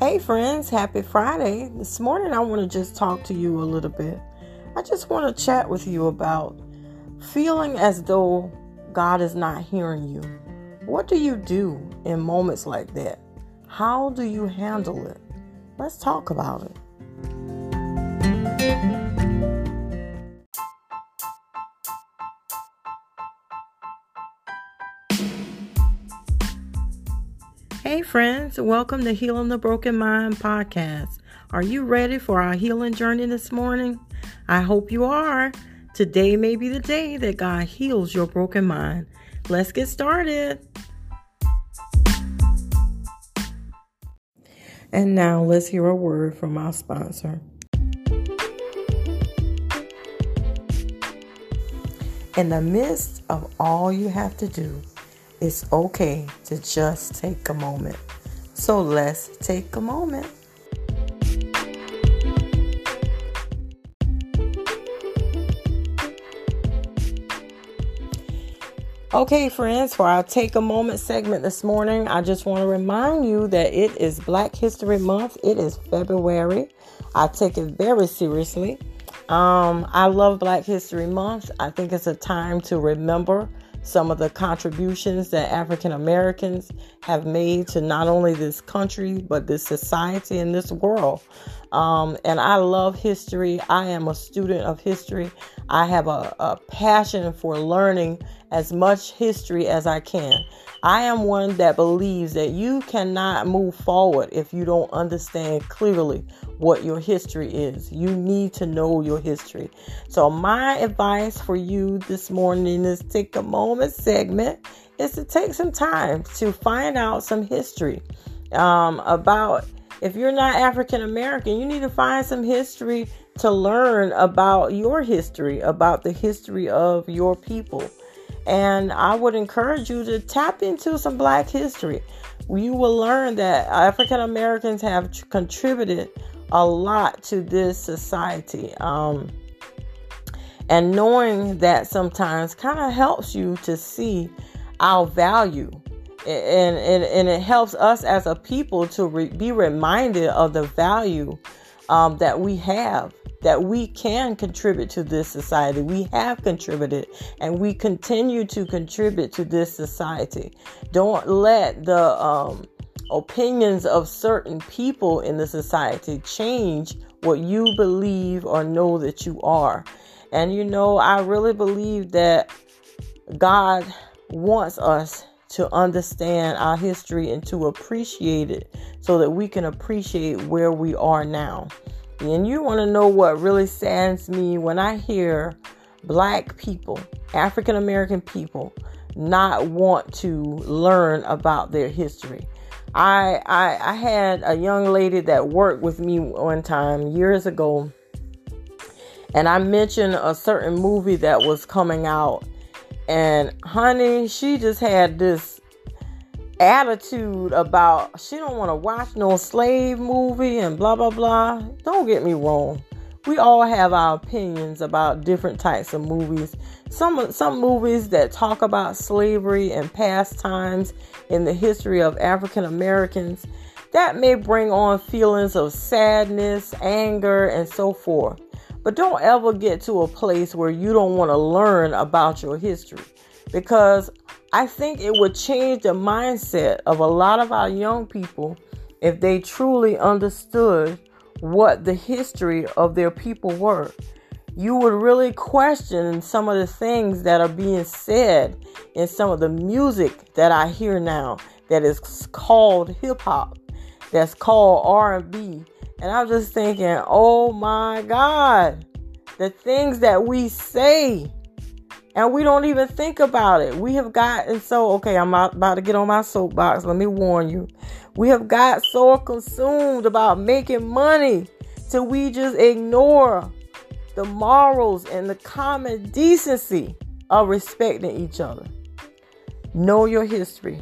Hey, friends, happy Friday. This morning, I want to just talk to you a little bit. I just want to chat with you about feeling as though God is not hearing you. What do you do in moments like that? How do you handle it? Let's talk about it. Hey, friends, welcome to Healing the Broken Mind podcast. Are you ready for our healing journey this morning? I hope you are. Today may be the day that God heals your broken mind. Let's get started. And now let's hear a word from our sponsor. In the midst of all you have to do, it's okay to just take a moment. So let's take a moment. Okay, friends, for our Take a Moment segment this morning, I just want to remind you that it is Black History Month. It is February. I take it very seriously. Um, I love Black History Month. I think it's a time to remember some of the contributions that African Americans have made to not only this country, but this society and this world. Um, and I love history. I am a student of history. I have a, a passion for learning as much history as I can. I am one that believes that you cannot move forward if you don't understand clearly what your history is. You need to know your history. So, my advice for you this morning in this Take a Moment segment is to take some time to find out some history um, about. If you're not African American, you need to find some history to learn about your history, about the history of your people. And I would encourage you to tap into some black history. You will learn that African Americans have contributed a lot to this society. Um, and knowing that sometimes kind of helps you to see our value. And, and, and it helps us as a people to re- be reminded of the value um, that we have that we can contribute to this society. We have contributed and we continue to contribute to this society. Don't let the um, opinions of certain people in the society change what you believe or know that you are. And you know, I really believe that God wants us to understand our history and to appreciate it so that we can appreciate where we are now. And you want to know what really saddens me when I hear black people, African American people, not want to learn about their history. I, I I had a young lady that worked with me one time years ago, and I mentioned a certain movie that was coming out, and honey, she just had this attitude about she don't want to watch no slave movie and blah blah blah. Don't get me wrong. We all have our opinions about different types of movies. Some some movies that talk about slavery and past times in the history of African Americans that may bring on feelings of sadness, anger, and so forth. But don't ever get to a place where you don't want to learn about your history because I think it would change the mindset of a lot of our young people if they truly understood what the history of their people were. You would really question some of the things that are being said in some of the music that I hear now that is called hip hop, that's called R&B. And I'm just thinking, "Oh my god, the things that we say and we don't even think about it. We have gotten so okay. I'm about to get on my soapbox. Let me warn you. We have got so consumed about making money till we just ignore the morals and the common decency of respecting each other. Know your history.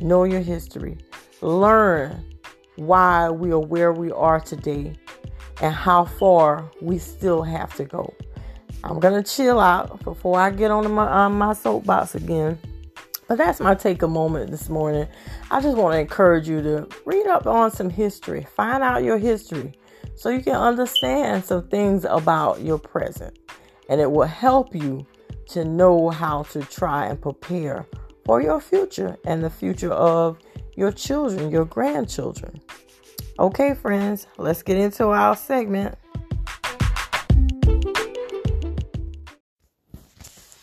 Know your history. Learn why we are where we are today and how far we still have to go. I'm gonna chill out before I get on my on my soapbox again. But that's my take a moment this morning. I just want to encourage you to read up on some history, find out your history so you can understand some things about your present. And it will help you to know how to try and prepare for your future and the future of your children, your grandchildren. Okay, friends, let's get into our segment.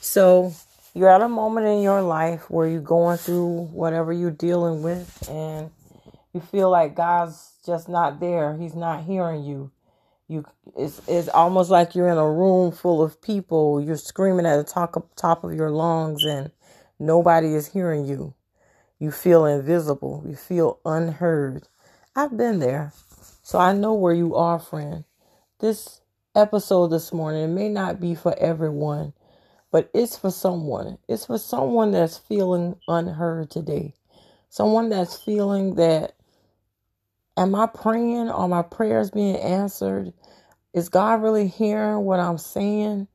So, you're at a moment in your life where you're going through whatever you're dealing with and you feel like God's just not there. He's not hearing you. You it's it's almost like you're in a room full of people. You're screaming at the top top of your lungs and nobody is hearing you. You feel invisible. You feel unheard. I've been there. So I know where you are, friend. This episode this morning may not be for everyone, but it's for someone. It's for someone that's feeling unheard today. Someone that's feeling that am I praying? Are my prayers being answered? Is God really hearing what I'm saying?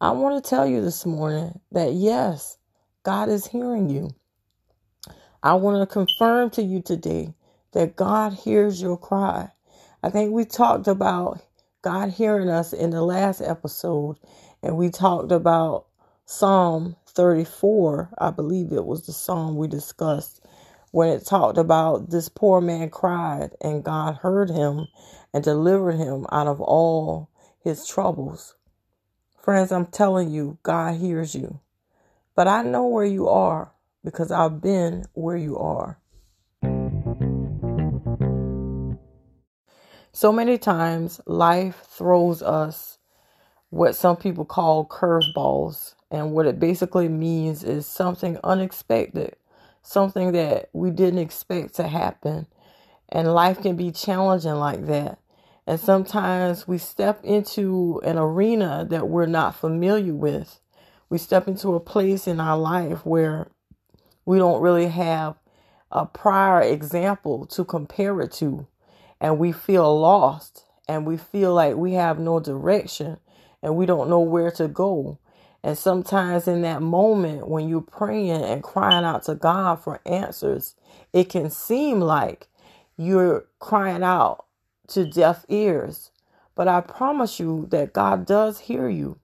I want to tell you this morning that yes, God is hearing you. I want to confirm to you today that God hears your cry. I think we talked about God hearing us in the last episode, and we talked about Psalm 34. I believe it was the psalm we discussed when it talked about this poor man cried and God heard him and delivered him out of all his troubles. Friends, I'm telling you, God hears you. But I know where you are because I've been where you are. So many times life throws us what some people call curveballs. And what it basically means is something unexpected something that we didn't expect to happen. And life can be challenging like that. And sometimes we step into an arena that we're not familiar with. We step into a place in our life where we don't really have a prior example to compare it to. And we feel lost and we feel like we have no direction and we don't know where to go. And sometimes in that moment when you're praying and crying out to God for answers, it can seem like you're crying out to deaf ears. But I promise you that God does hear you.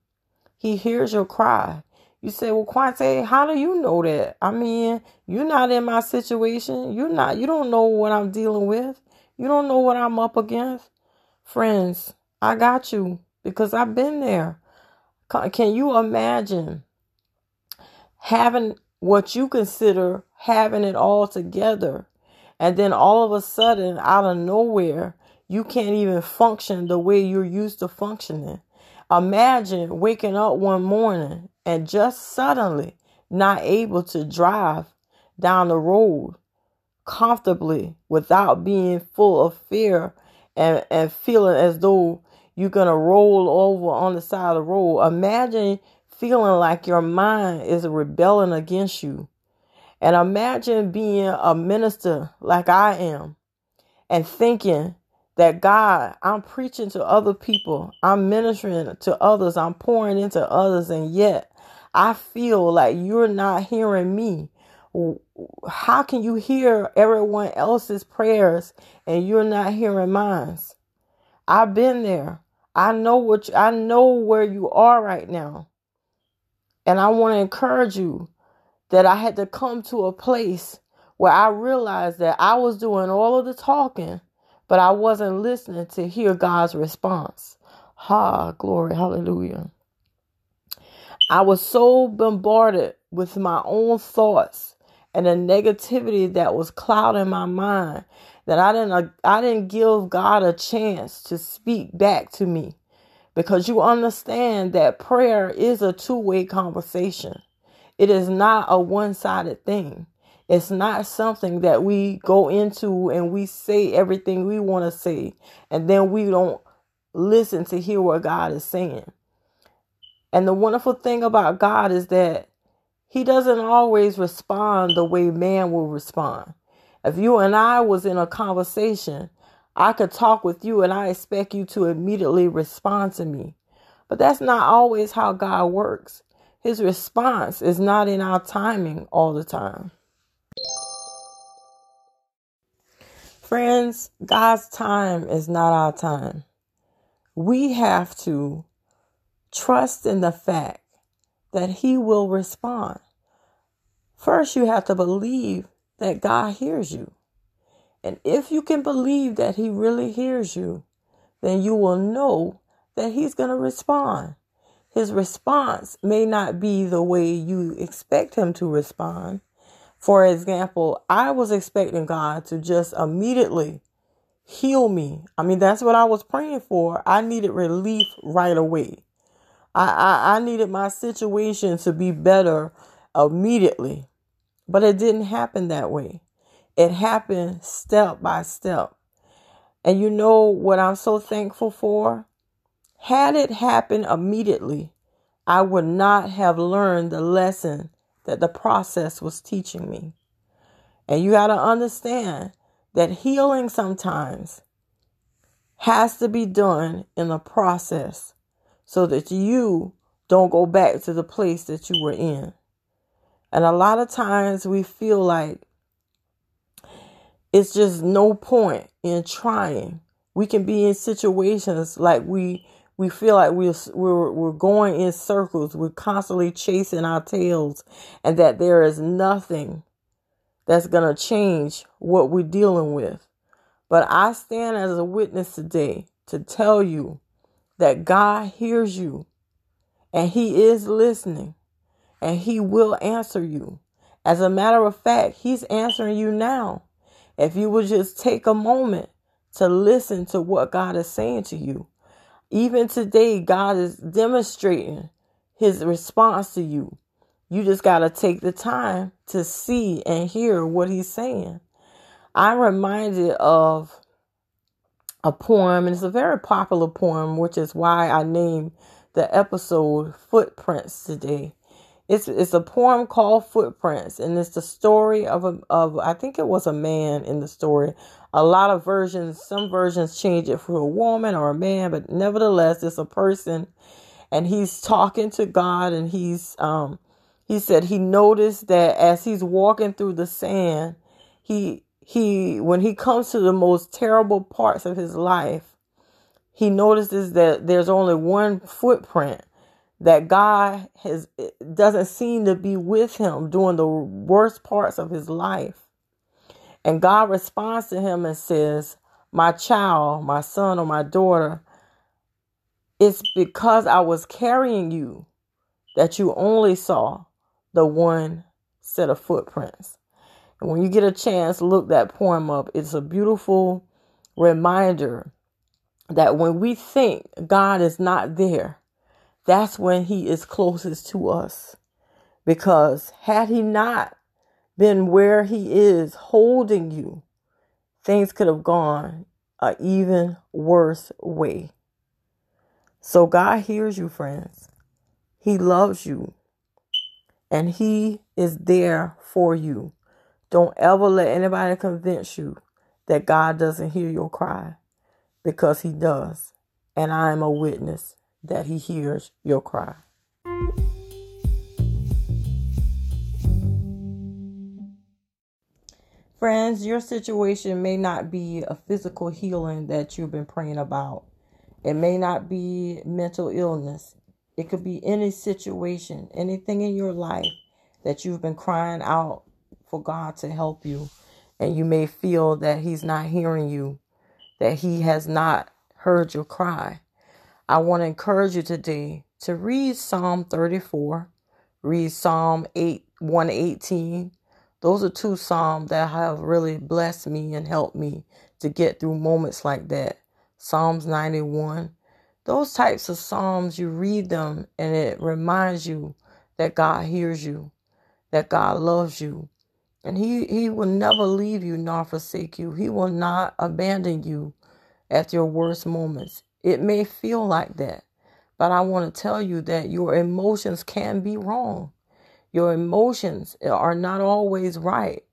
He hears your cry. You say, well, Quantae, how do you know that? I mean, you're not in my situation. You're not, you don't know what I'm dealing with. You don't know what I'm up against. Friends, I got you because I've been there. Can you imagine having what you consider having it all together and then all of a sudden out of nowhere you can't even function the way you're used to functioning. Imagine waking up one morning and just suddenly not able to drive down the road comfortably without being full of fear and, and feeling as though you're going to roll over on the side of the road. Imagine feeling like your mind is rebelling against you. And imagine being a minister like I am and thinking that God, I'm preaching to other people, I'm ministering to others, I'm pouring into others, and yet I feel like you're not hearing me. How can you hear everyone else's prayers and you're not hearing mine? I've been there. I know what you, I know where you are right now. And I want to encourage you that I had to come to a place where I realized that I was doing all of the talking, but I wasn't listening to hear God's response. Ha, glory, hallelujah. I was so bombarded with my own thoughts and the negativity that was clouding my mind that I didn't uh, I didn't give God a chance to speak back to me because you understand that prayer is a two-way conversation. It is not a one-sided thing. It's not something that we go into and we say everything we want to say and then we don't listen to hear what God is saying. And the wonderful thing about God is that he doesn't always respond the way man will respond. If you and I was in a conversation, I could talk with you and I expect you to immediately respond to me. But that's not always how God works. His response is not in our timing all the time. Friends, God's time is not our time. We have to trust in the fact that He will respond. First, you have to believe that God hears you. And if you can believe that He really hears you, then you will know that He's going to respond. His response may not be the way you expect Him to respond. For example, I was expecting God to just immediately heal me. I mean, that's what I was praying for. I needed relief right away. I, I, I needed my situation to be better immediately. But it didn't happen that way. It happened step by step. And you know what I'm so thankful for? Had it happened immediately, I would not have learned the lesson that the process was teaching me. And you got to understand that healing sometimes has to be done in a process so that you don't go back to the place that you were in. And a lot of times we feel like it's just no point in trying. We can be in situations like we we feel like we're we're we're going in circles. We're constantly chasing our tails, and that there is nothing that's gonna change what we're dealing with. But I stand as a witness today to tell you that God hears you, and He is listening and he will answer you. As a matter of fact, he's answering you now. If you would just take a moment to listen to what God is saying to you. Even today, God is demonstrating his response to you. You just got to take the time to see and hear what he's saying. I'm reminded of a poem, and it's a very popular poem, which is why I named the episode Footprints today. It's it's a poem called Footprints, and it's the story of a of I think it was a man in the story. A lot of versions, some versions change it for a woman or a man, but nevertheless, it's a person, and he's talking to God, and he's um he said he noticed that as he's walking through the sand, he he when he comes to the most terrible parts of his life, he notices that there's only one footprint that God has doesn't seem to be with him during the worst parts of his life. And God responds to him and says, My child, my son, or my daughter, it's because I was carrying you that you only saw the one set of footprints. When you get a chance, look that poem up. It's a beautiful reminder that when we think God is not there, that's when he is closest to us. Because had he not been where he is holding you, things could have gone an even worse way. So God hears you, friends. He loves you. And he is there for you. Don't ever let anybody convince you that God doesn't hear your cry because he does. And I am a witness that he hears your cry. Friends, your situation may not be a physical healing that you've been praying about. It may not be mental illness. It could be any situation, anything in your life that you've been crying out for God to help you. And you may feel that He's not hearing you, that He has not heard your cry. I want to encourage you today to read Psalm 34, read Psalm 8, 118. Those are two Psalms that have really blessed me and helped me to get through moments like that. Psalms 91. Those types of Psalms, you read them and it reminds you that God hears you, that God loves you, and He, he will never leave you nor forsake you. He will not abandon you at your worst moments. It may feel like that, but I want to tell you that your emotions can be wrong. Your emotions are not always right.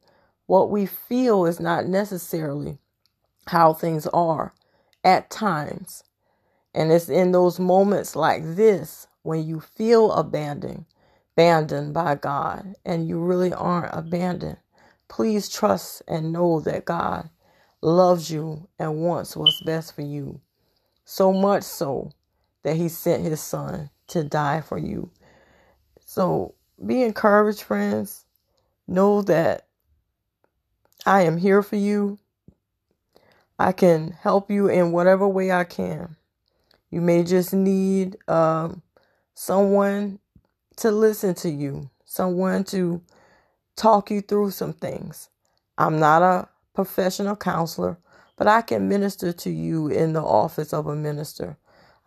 What we feel is not necessarily how things are at times. And it's in those moments like this when you feel abandoned, abandoned by God, and you really aren't abandoned. Please trust and know that God loves you and wants what's best for you. So much so that he sent his son to die for you. So be encouraged, friends. Know that I am here for you. I can help you in whatever way I can. You may just need um, someone to listen to you, someone to talk you through some things. I'm not a professional counselor, but I can minister to you in the office of a minister.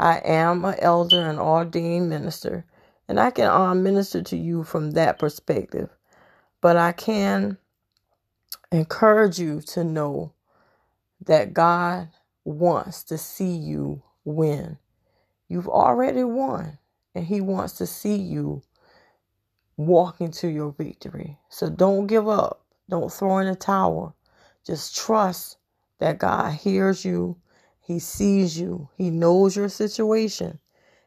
I am an elder and ordained minister, and I can um, minister to you from that perspective. But I can encourage you to know that God wants to see you win. You've already won, and He wants to see you walk into your victory. So don't give up. Don't throw in a towel. Just trust that God hears you, He sees you, He knows your situation,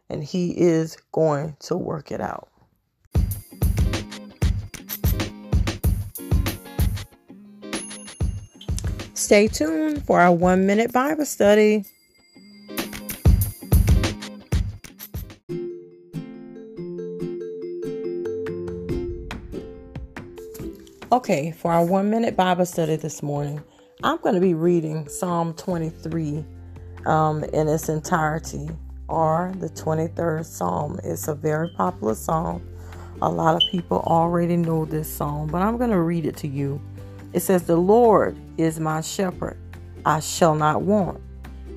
and He is going to work it out. Stay tuned for our one minute Bible study. Okay, for our one minute Bible study this morning, I'm going to be reading Psalm 23 um, in its entirety, or the 23rd Psalm. It's a very popular psalm. A lot of people already know this psalm, but I'm going to read it to you. It says, The Lord is my shepherd, I shall not want.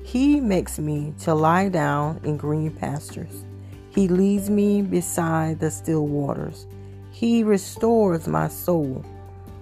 He makes me to lie down in green pastures. He leads me beside the still waters. He restores my soul.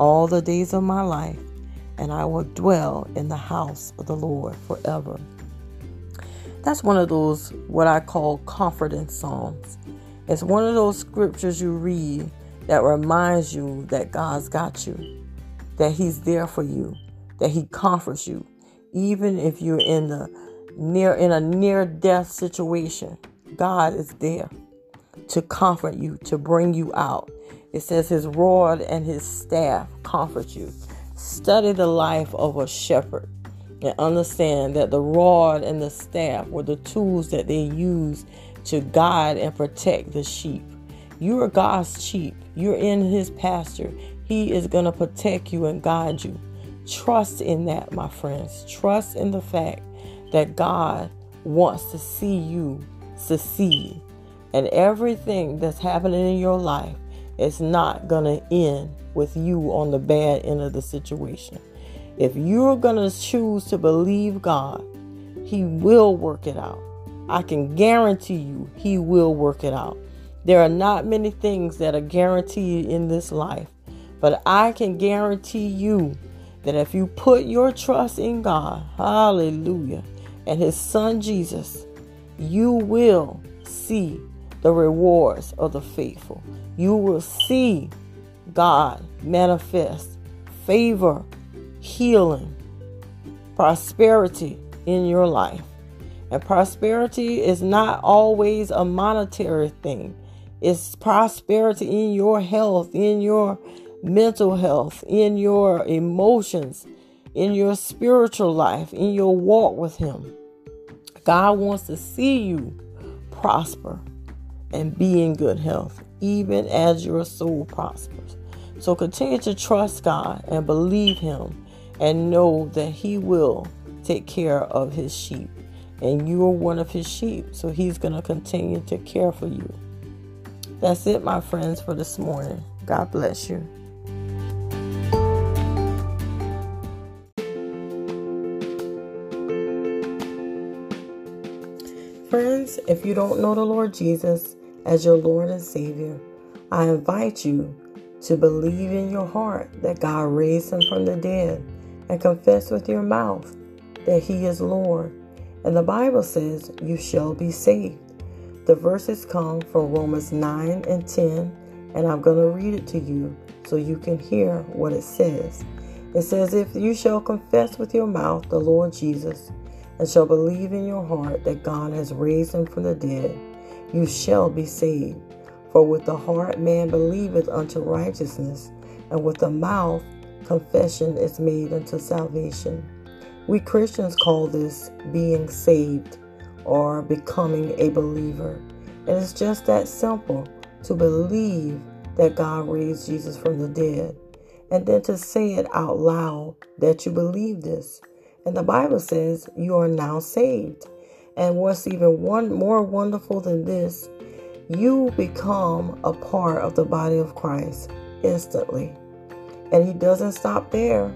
all the days of my life, and I will dwell in the house of the Lord forever. That's one of those, what I call confidence psalms. It's one of those scriptures you read that reminds you that God's got you, that He's there for you, that He comforts you, even if you're in the near in a near death situation. God is there to comfort you, to bring you out, it says, His rod and his staff comfort you. Study the life of a shepherd and understand that the rod and the staff were the tools that they used to guide and protect the sheep. You are God's sheep, you're in his pasture. He is going to protect you and guide you. Trust in that, my friends. Trust in the fact that God wants to see you succeed. And everything that's happening in your life it's not going to end with you on the bad end of the situation. If you're going to choose to believe God, He will work it out. I can guarantee you, He will work it out. There are not many things that are guaranteed in this life, but I can guarantee you that if you put your trust in God, hallelujah, and His Son Jesus, you will see the rewards of the faithful you will see God manifest favor, healing, prosperity in your life. And prosperity is not always a monetary thing. It's prosperity in your health, in your mental health, in your emotions, in your spiritual life, in your walk with Him. God wants to see you prosper and be in good health even as your soul prospers. So continue to trust God and believe Him and know that He will take care of His sheep. And you are one of His sheep, so He's going to continue to care for you. That's it, my friends, for this morning. God bless you. Friends, if you don't know the Lord Jesus, as your Lord and Savior, I invite you to believe in your heart that God raised him from the dead and confess with your mouth that he is Lord. And the Bible says, You shall be saved. The verses come from Romans 9 and 10, and I'm going to read it to you so you can hear what it says. It says, If you shall confess with your mouth the Lord Jesus, and shall believe in your heart that God has raised him from the dead, you shall be saved. For with the heart man believeth unto righteousness, and with the mouth confession is made unto salvation. We Christians call this being saved or becoming a believer. And it's just that simple to believe that God raised Jesus from the dead and then to say it out loud that you believe this. And the Bible says you are now saved. And what's even one more wonderful than this, you become a part of the body of Christ instantly. And he doesn't stop there.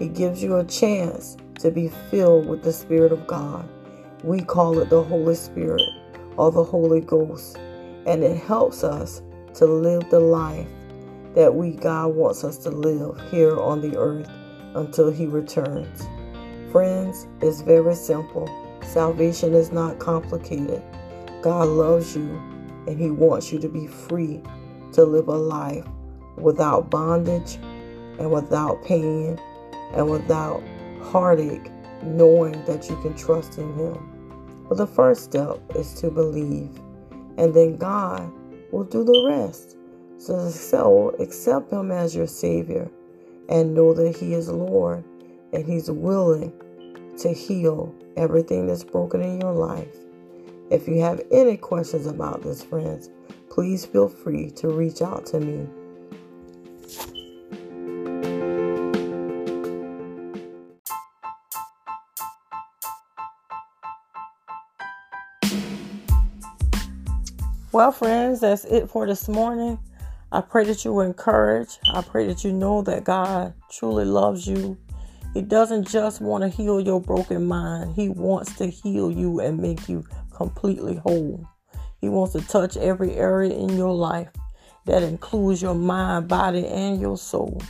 He gives you a chance to be filled with the Spirit of God. We call it the Holy Spirit or the Holy Ghost. And it helps us to live the life that we God wants us to live here on the earth until he returns. Friends, it's very simple. Salvation is not complicated. God loves you and he wants you to be free to live a life without bondage and without pain and without heartache, knowing that you can trust in him. But the first step is to believe, and then God will do the rest. So, so accept Him as your Savior and know that He is Lord and He's willing to heal everything that's broken in your life. If you have any questions about this, friends, please feel free to reach out to me. Well, friends, that's it for this morning. I pray that you were encouraged. I pray that you know that God truly loves you. He doesn't just want to heal your broken mind, He wants to heal you and make you completely whole. He wants to touch every area in your life that includes your mind, body, and your soul.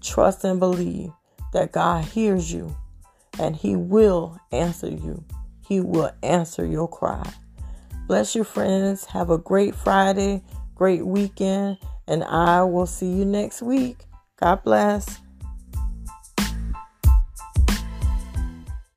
Trust and believe that God hears you and He will answer you. He will answer your cry. Bless you, friends. Have a great Friday, great weekend and I will see you next week. God bless.